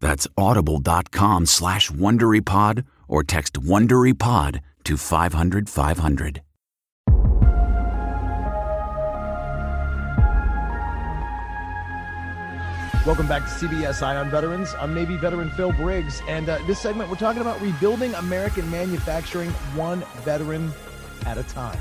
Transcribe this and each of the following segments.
That's audible.com slash WonderyPod or text WonderyPod to 500 500. Welcome back to CBS Eye on Veterans. I'm Navy veteran Phil Briggs, and uh, this segment we're talking about rebuilding American manufacturing one veteran at a time.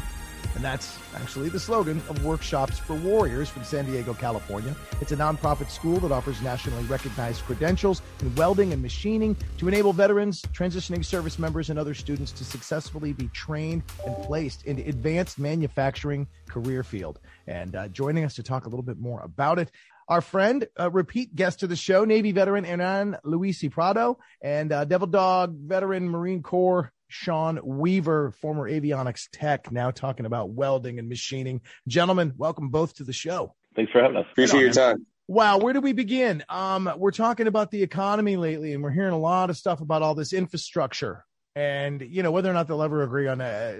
And that's actually the slogan of Workshops for Warriors from San Diego, California. It's a nonprofit school that offers nationally recognized credentials in welding and machining to enable veterans, transitioning service members, and other students to successfully be trained and placed in advanced manufacturing career field. And uh, joining us to talk a little bit more about it, our friend, uh, repeat guest to the show, Navy veteran Hernan Luis y Prado, and uh, Devil Dog veteran Marine Corps Sean Weaver, former avionics tech, now talking about welding and machining. Gentlemen, welcome both to the show. Thanks for having us. Appreciate your time. Wow, where do we begin? Um, we're talking about the economy lately, and we're hearing a lot of stuff about all this infrastructure, and you know whether or not they'll ever agree on uh,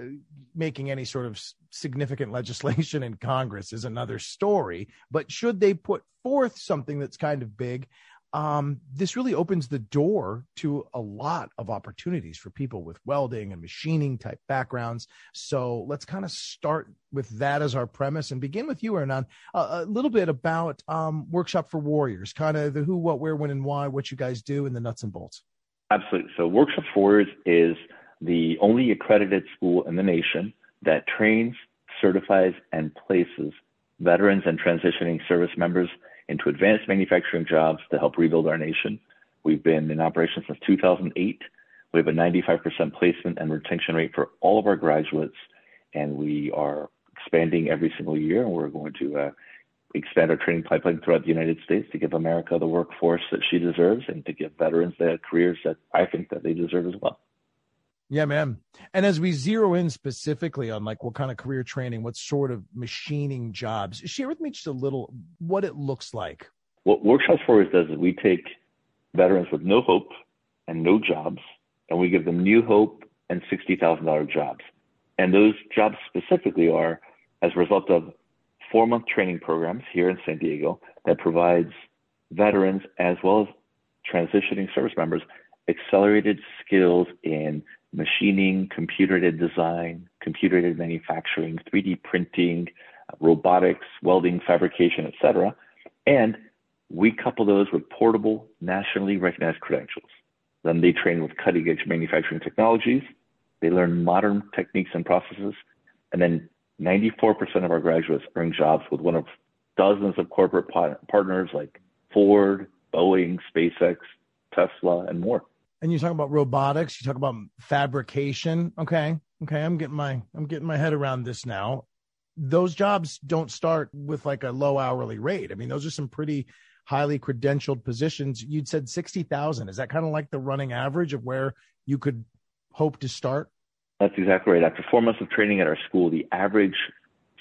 making any sort of significant legislation in Congress is another story. But should they put forth something that's kind of big, um, this really opens the door to a lot of opportunities for people with welding and machining type backgrounds. So let's kind of start with that as our premise and begin with you, Hernan. Uh, a little bit about um, Workshop for Warriors, kind of the who, what, where, when, and why, what you guys do, and the nuts and bolts. Absolutely. So Workshop for Warriors is the only accredited school in the nation that trains, certifies, and places veterans and transitioning service members into advanced manufacturing jobs to help rebuild our nation. We've been in operation since 2008. We have a 95% placement and retention rate for all of our graduates, and we are expanding every single year. And we're going to uh, expand our training pipeline throughout the United States to give America the workforce that she deserves, and to give veterans the careers that I think that they deserve as well. Yeah, man. And as we zero in specifically on like what kind of career training, what sort of machining jobs, share with me just a little what it looks like. What Workshops for Us does is we take veterans with no hope and no jobs, and we give them new hope and $60,000 jobs. And those jobs specifically are as a result of four month training programs here in San Diego that provides veterans as well as transitioning service members accelerated skills in machining, computer aided design, computer aided manufacturing, 3D printing, robotics, welding, fabrication, etc. And we couple those with portable, nationally recognized credentials. Then they train with cutting edge manufacturing technologies. They learn modern techniques and processes. And then 94% of our graduates earn jobs with one of dozens of corporate partners like Ford, Boeing, SpaceX, Tesla, and more and you talk about robotics, you talk about fabrication. Okay. Okay. I'm getting my, I'm getting my head around this now. Those jobs don't start with like a low hourly rate. I mean, those are some pretty highly credentialed positions. You'd said 60,000. Is that kind of like the running average of where you could hope to start? That's exactly right. After four months of training at our school, the average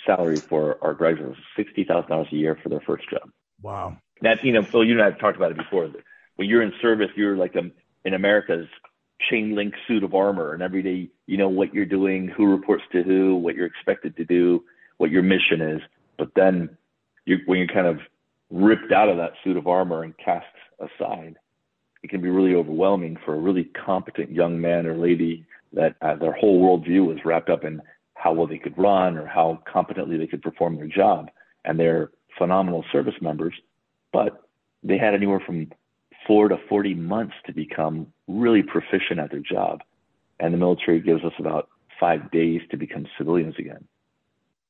salary for our graduates was $60,000 a year for their first job. Wow. That's, you know, Phil, you and I have talked about it before. When you're in service, you're like a, in America's chain link suit of armor, and every day you know what you're doing, who reports to who, what you're expected to do, what your mission is. But then you, when you're kind of ripped out of that suit of armor and cast aside, it can be really overwhelming for a really competent young man or lady that uh, their whole worldview is wrapped up in how well they could run or how competently they could perform their job. And they're phenomenal service members, but they had anywhere from four to 40 months to become really proficient at their job. And the military gives us about five days to become civilians again.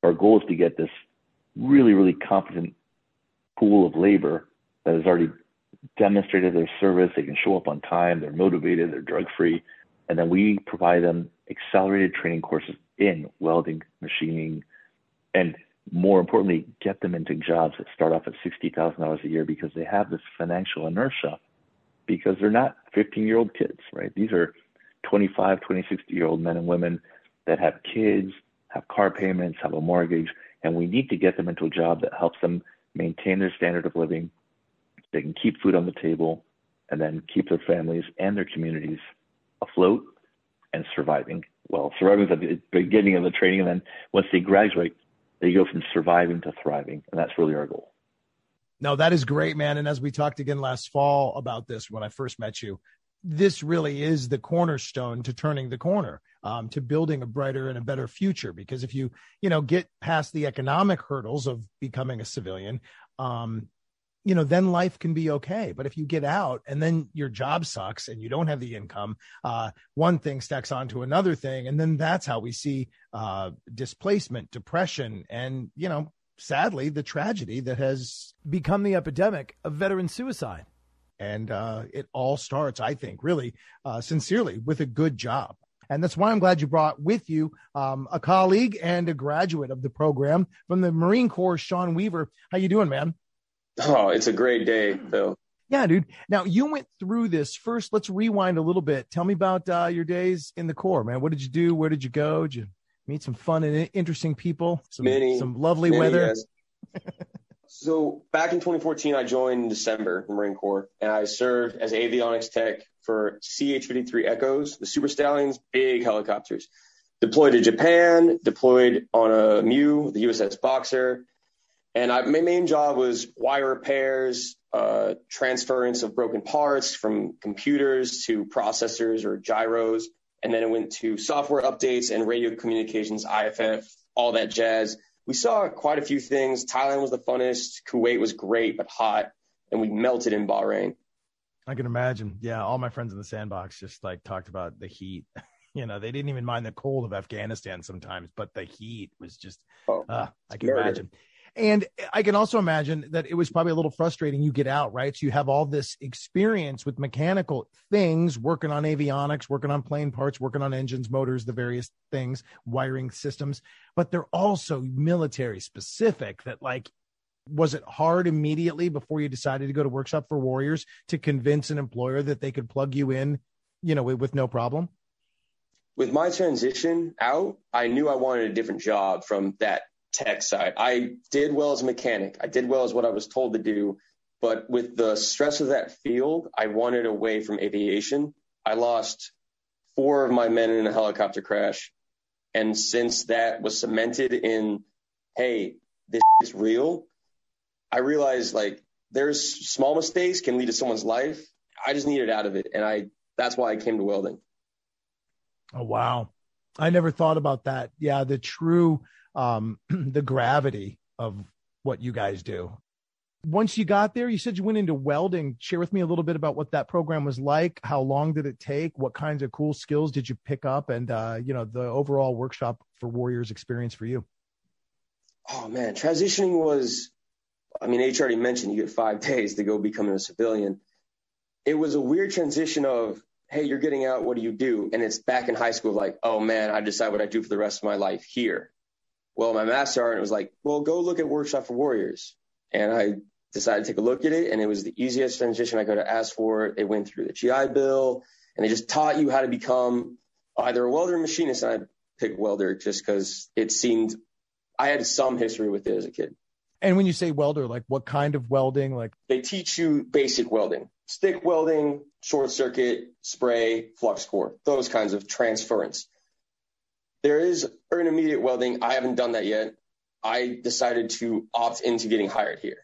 Our goal is to get this really, really competent pool of labor that has already demonstrated their service. They can show up on time. They're motivated. They're drug free. And then we provide them accelerated training courses in welding, machining, and more importantly, get them into jobs that start off at $60,000 a year because they have this financial inertia because they're not 15 year old kids, right? These are 25, 26 year old men and women that have kids, have car payments, have a mortgage, and we need to get them into a job that helps them maintain their standard of living. They can keep food on the table and then keep their families and their communities afloat and surviving. Well, surviving is at the beginning of the training, and then once they graduate, they go from surviving to thriving, and that's really our goal. No, that is great, man. And as we talked again last fall about this when I first met you, this really is the cornerstone to turning the corner, um, to building a brighter and a better future. Because if you, you know, get past the economic hurdles of becoming a civilian, um, you know, then life can be okay. But if you get out and then your job sucks and you don't have the income, uh, one thing stacks onto another thing. And then that's how we see uh, displacement, depression, and, you know, sadly, the tragedy that has become the epidemic of veteran suicide. And uh, it all starts, I think, really uh, sincerely with a good job. And that's why I'm glad you brought with you um, a colleague and a graduate of the program from the Marine Corps, Sean Weaver. How you doing, man? Oh, it's a great day, Phil. Yeah, dude. Now you went through this first. Let's rewind a little bit. Tell me about uh, your days in the Corps, man. What did you do? Where did you go? Did you meet some fun and interesting people? Some, many, some lovely many, weather. Yes. so back in 2014, I joined in December the Marine Corps, and I served as avionics tech for CH-53 Echoes, the Super Stallions, big helicopters. Deployed to Japan, deployed on a MEU, the USS Boxer, and I, my main job was wire repairs, uh, transference of broken parts from computers to processors or gyros. And then it went to software updates and radio communications, IFF, all that jazz we saw quite a few things. Thailand was the funnest. Kuwait was great but hot, and we melted in Bahrain. I can imagine. Yeah, all my friends in the sandbox just like talked about the heat. you know, they didn't even mind the cold of Afghanistan sometimes, but the heat was just. Oh, uh, I can murder. imagine. And I can also imagine that it was probably a little frustrating. You get out, right? So you have all this experience with mechanical things, working on avionics, working on plane parts, working on engines, motors, the various things, wiring systems, but they're also military specific that like, was it hard immediately before you decided to go to workshop for warriors to convince an employer that they could plug you in, you know, with, with no problem? With my transition out, I knew I wanted a different job from that tech side. I did well as a mechanic. I did well as what I was told to do. But with the stress of that field, I wanted away from aviation. I lost four of my men in a helicopter crash. And since that was cemented in, hey, this is real, I realized like there's small mistakes can lead to someone's life. I just needed out of it. And I, that's why I came to welding. Oh, wow. I never thought about that. Yeah. The true um, the gravity of what you guys do. Once you got there, you said you went into welding. Share with me a little bit about what that program was like. How long did it take? What kinds of cool skills did you pick up? And, uh, you know, the overall workshop for Warriors experience for you. Oh, man. Transitioning was, I mean, H already mentioned you get five days to go becoming a civilian. It was a weird transition of, hey, you're getting out. What do you do? And it's back in high school, like, oh, man, I decide what I do for the rest of my life here. Well, my master sergeant was like, well, go look at Workshop for Warriors. And I decided to take a look at it, and it was the easiest transition I could have asked for. It went through the GI Bill, and they just taught you how to become either a welder or machinist. And I picked welder just because it seemed I had some history with it as a kid. And when you say welder, like what kind of welding? Like they teach you basic welding, stick welding, short circuit, spray, flux core, those kinds of transference. There is intermediate welding. I haven't done that yet. I decided to opt into getting hired here.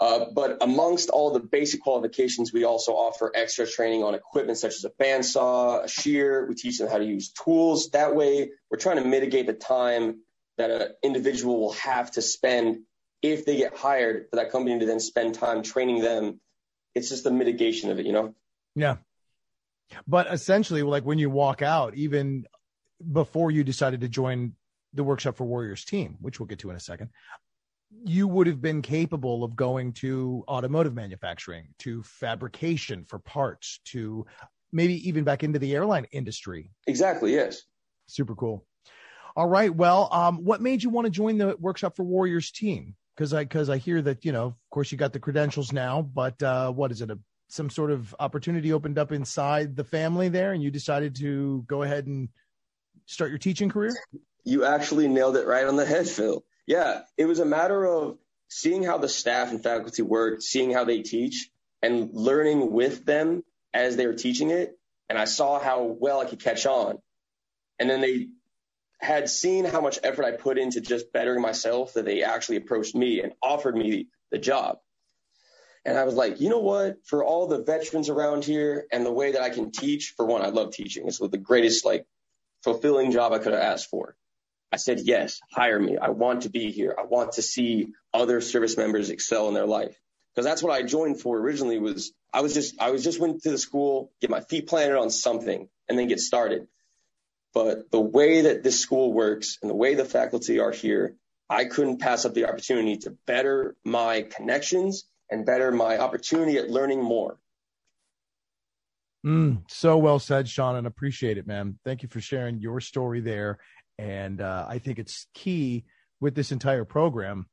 Uh, but amongst all the basic qualifications, we also offer extra training on equipment such as a bandsaw, a shear. We teach them how to use tools. That way, we're trying to mitigate the time that an individual will have to spend if they get hired for that company to then spend time training them. It's just the mitigation of it, you know? Yeah. But essentially, like when you walk out, even before you decided to join the Workshop for Warriors team, which we'll get to in a second, you would have been capable of going to automotive manufacturing, to fabrication for parts, to maybe even back into the airline industry. Exactly. Yes. Super cool. All right. Well, um, what made you want to join the Workshop for Warriors team? Because I because I hear that you know, of course, you got the credentials now, but uh, what is it? A some sort of opportunity opened up inside the family there, and you decided to go ahead and start your teaching career. You actually nailed it right on the head, Phil. Yeah, it was a matter of seeing how the staff and faculty work, seeing how they teach, and learning with them as they were teaching it. And I saw how well I could catch on. And then they had seen how much effort I put into just bettering myself that they actually approached me and offered me the job. And I was like, you know what? For all the veterans around here and the way that I can teach, for one, I love teaching. It's the greatest, like, fulfilling job I could have asked for. I said, yes, hire me. I want to be here. I want to see other service members excel in their life. Because that's what I joined for originally was I was just I was just went to the school, get my feet planted on something, and then get started. But the way that this school works and the way the faculty are here, I couldn't pass up the opportunity to better my connections and better my opportunity at learning more. Mm, so well said, Sean, and appreciate it, man. Thank you for sharing your story there and uh, I think it's key with this entire program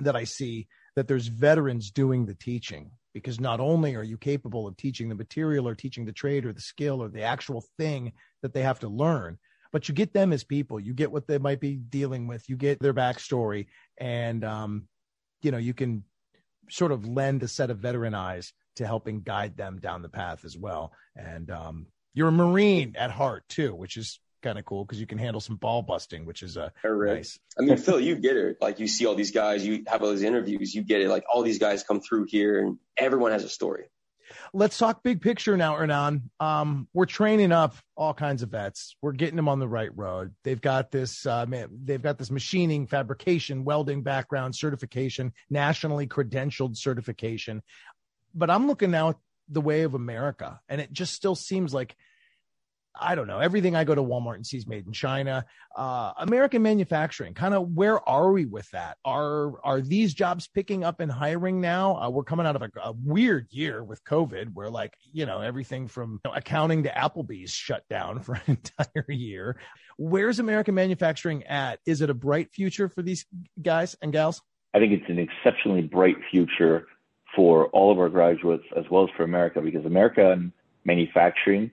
that I see that there's veterans doing the teaching because not only are you capable of teaching the material or teaching the trade or the skill or the actual thing that they have to learn, but you get them as people. You get what they might be dealing with. You get their backstory, and um, you know you can sort of lend a set of veteran eyes to helping guide them down the path as well. And um, you're a Marine at heart too, which is kind of cool because you can handle some ball busting, which is uh, nice. I mean, Phil, you get it. Like you see all these guys, you have all these interviews, you get it. Like all these guys come through here, and everyone has a story. Let's talk big picture now, Hernan. Um, we're training up all kinds of vets. We're getting them on the right road. They've got this, uh, they've got this machining, fabrication, welding background certification, nationally credentialed certification. But I'm looking now at the way of America, and it just still seems like I don't know. Everything I go to Walmart and see is made in China. Uh, American manufacturing, kind of where are we with that? Are are these jobs picking up and hiring now? Uh, we're coming out of a, a, weird year with COVID, where like you know everything from you know, accounting to Applebee's shut down for an entire year. Where's American manufacturing at? Is it a bright future for these guys and gals? I think it's an exceptionally bright future for all of our graduates as well as for America because American manufacturing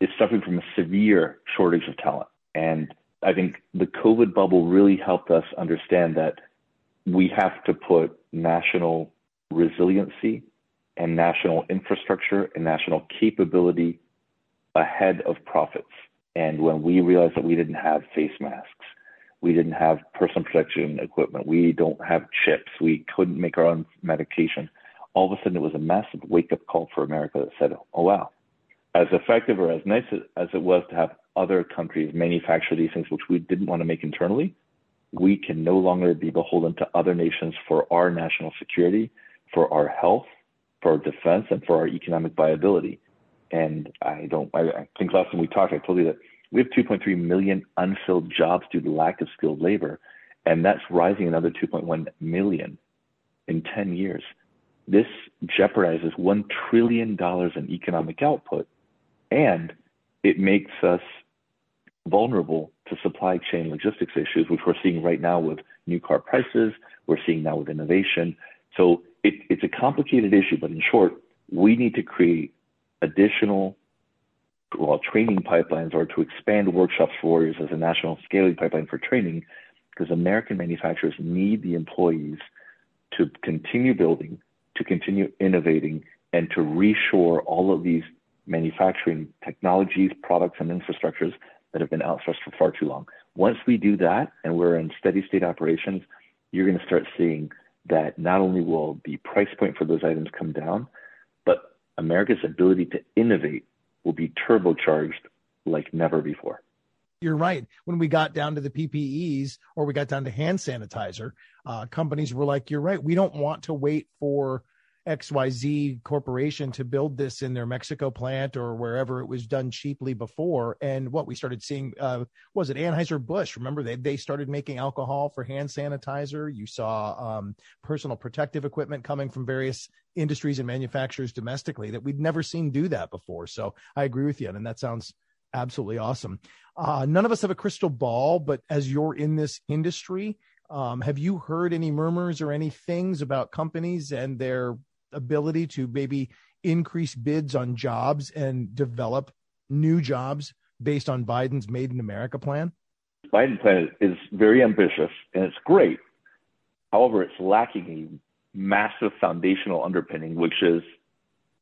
is suffering from a severe shortage of talent. And I think the COVID bubble really helped us understand that we have to put national resiliency and national infrastructure and national capability ahead of profits. And when we realized that we didn't have face masks, we didn't have personal protection equipment, we don't have chips, we couldn't make our own medication, all of a sudden it was a massive wake up call for America that said, oh, wow, as effective or as nice as it was to have other countries manufacture these things, which we didn't want to make internally, we can no longer be beholden to other nations for our national security, for our health, for our defense, and for our economic viability. And I don't, I, I think last time we talked, I told you that we have 2.3 million unfilled jobs due to lack of skilled labor, and that's rising another 2.1 million in 10 years. This jeopardizes $1 trillion in economic output and it makes us vulnerable to supply chain logistics issues, which we're seeing right now with new car prices, we're seeing now with innovation. So it, it's a complicated issue, but in short, we need to create additional well, training pipelines or to expand workshops for warriors as a national scaling pipeline for training because American manufacturers need the employees to continue building, to continue innovating, and to reshore all of these manufacturing technologies, products, and infrastructures that have been outsourced for far too long. Once we do that and we're in steady state operations, you're going to start seeing that not only will the price point for those items come down, but America's ability to innovate will be turbocharged like never before. You're right. When we got down to the PPEs or we got down to hand sanitizer, uh, companies were like, "You're right. We don't want to wait for XYZ corporation to build this in their Mexico plant or wherever it was done cheaply before. And what we started seeing uh, was it Anheuser-Busch. Remember, they, they started making alcohol for hand sanitizer. You saw um, personal protective equipment coming from various industries and manufacturers domestically that we'd never seen do that before. So I agree with you. And that sounds absolutely awesome. Uh, none of us have a crystal ball, but as you're in this industry, um, have you heard any murmurs or any things about companies and their ability to maybe increase bids on jobs and develop new jobs based on Biden's Made in America plan? Biden plan is very ambitious and it's great. However, it's lacking a massive foundational underpinning, which is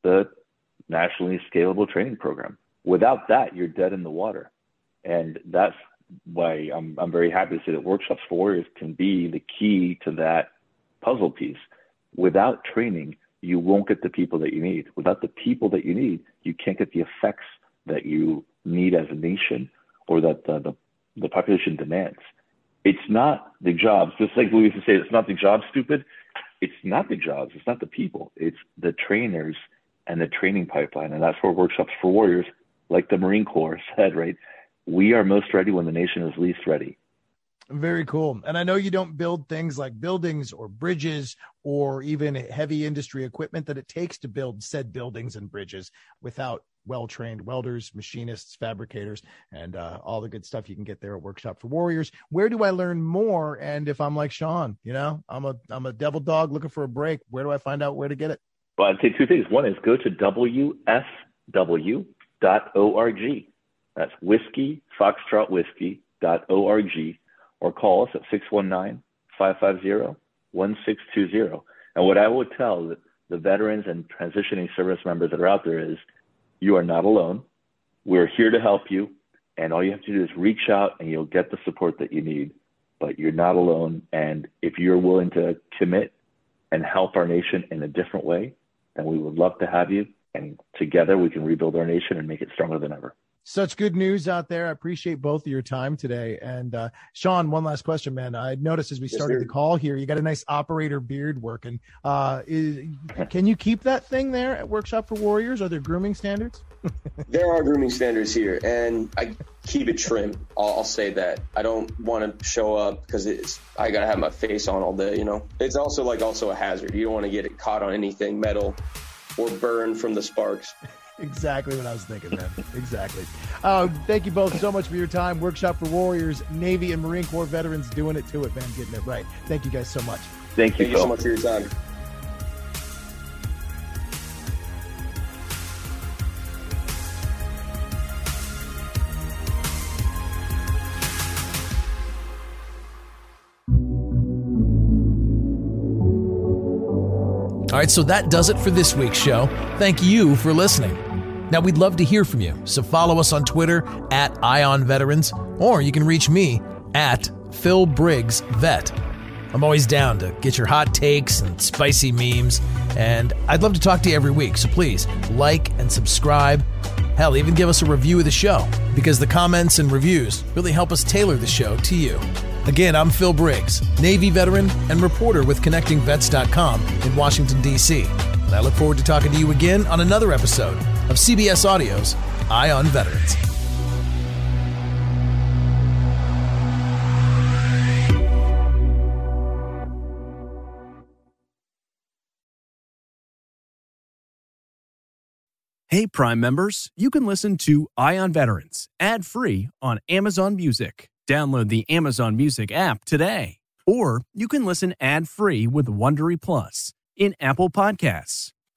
the nationally scalable training program. Without that, you're dead in the water. And that's why I'm, I'm very happy to say that Workshops for Warriors can be the key to that puzzle piece. Without training, you won't get the people that you need. Without the people that you need, you can't get the effects that you need as a nation or that the, the, the population demands. It's not the jobs, just like we used to say, it's not the jobs, stupid. It's not the jobs, it's not the people, it's the trainers and the training pipeline. And that's where Workshops for Warriors, like the Marine Corps said, right? We are most ready when the nation is least ready. Very cool. And I know you don't build things like buildings or bridges or even heavy industry equipment that it takes to build said buildings and bridges without well trained welders, machinists, fabricators, and uh, all the good stuff you can get there at Workshop for Warriors. Where do I learn more? And if I'm like Sean, you know, I'm a I'm a devil dog looking for a break. Where do I find out where to get it? Well, I'd say two things. One is go to wfw.org. That's whiskey, foxtrot whiskey.org or call us at 619-550-1620. And what I would tell the, the veterans and transitioning service members that are out there is you are not alone. We're here to help you. And all you have to do is reach out and you'll get the support that you need. But you're not alone. And if you're willing to commit and help our nation in a different way, then we would love to have you. And together we can rebuild our nation and make it stronger than ever such good news out there. I appreciate both of your time today. And uh, Sean, one last question, man. I noticed as we started the call here, you got a nice operator beard working. Uh, is, can you keep that thing there at Workshop for Warriors? Are there grooming standards? there are grooming standards here, and I keep it trim. I'll, I'll say that. I don't want to show up because it's I gotta have my face on all day. You know, it's also like also a hazard. You don't want to get it caught on anything metal or burn from the sparks exactly what I was thinking, man. exactly. Uh, thank you both so much for your time. Workshop for Warriors, Navy and Marine Corps veterans doing it to it, man, getting it right. Thank you guys so much. Thank you, thank you so much for your time. All right, so that does it for this week's show. Thank you for listening. Now, we'd love to hear from you, so follow us on Twitter at Eye on Veterans, or you can reach me at Phil Briggs Vet. I'm always down to get your hot takes and spicy memes, and I'd love to talk to you every week, so please like and subscribe. Hell, even give us a review of the show, because the comments and reviews really help us tailor the show to you. Again, I'm Phil Briggs, Navy veteran and reporter with ConnectingVets.com in Washington, D.C. And I look forward to talking to you again on another episode of CBS Audio's Eye on Veterans. Hey, Prime members, you can listen to Eye on Veterans ad free on Amazon Music. Download the Amazon Music app today. Or you can listen ad free with Wondery Plus in Apple Podcasts.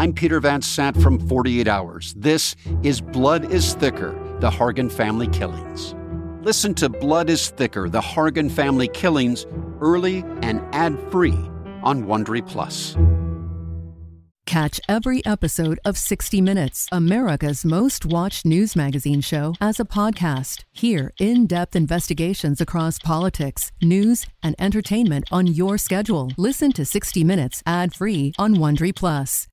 I'm Peter Van Sant from 48 Hours. This is Blood is Thicker The Hargan Family Killings. Listen to Blood is Thicker The Hargan Family Killings early and ad free on Wondery Plus. Catch every episode of 60 Minutes, America's most watched news magazine show, as a podcast. Hear in depth investigations across politics, news, and entertainment on your schedule. Listen to 60 Minutes ad free on Wondery Plus.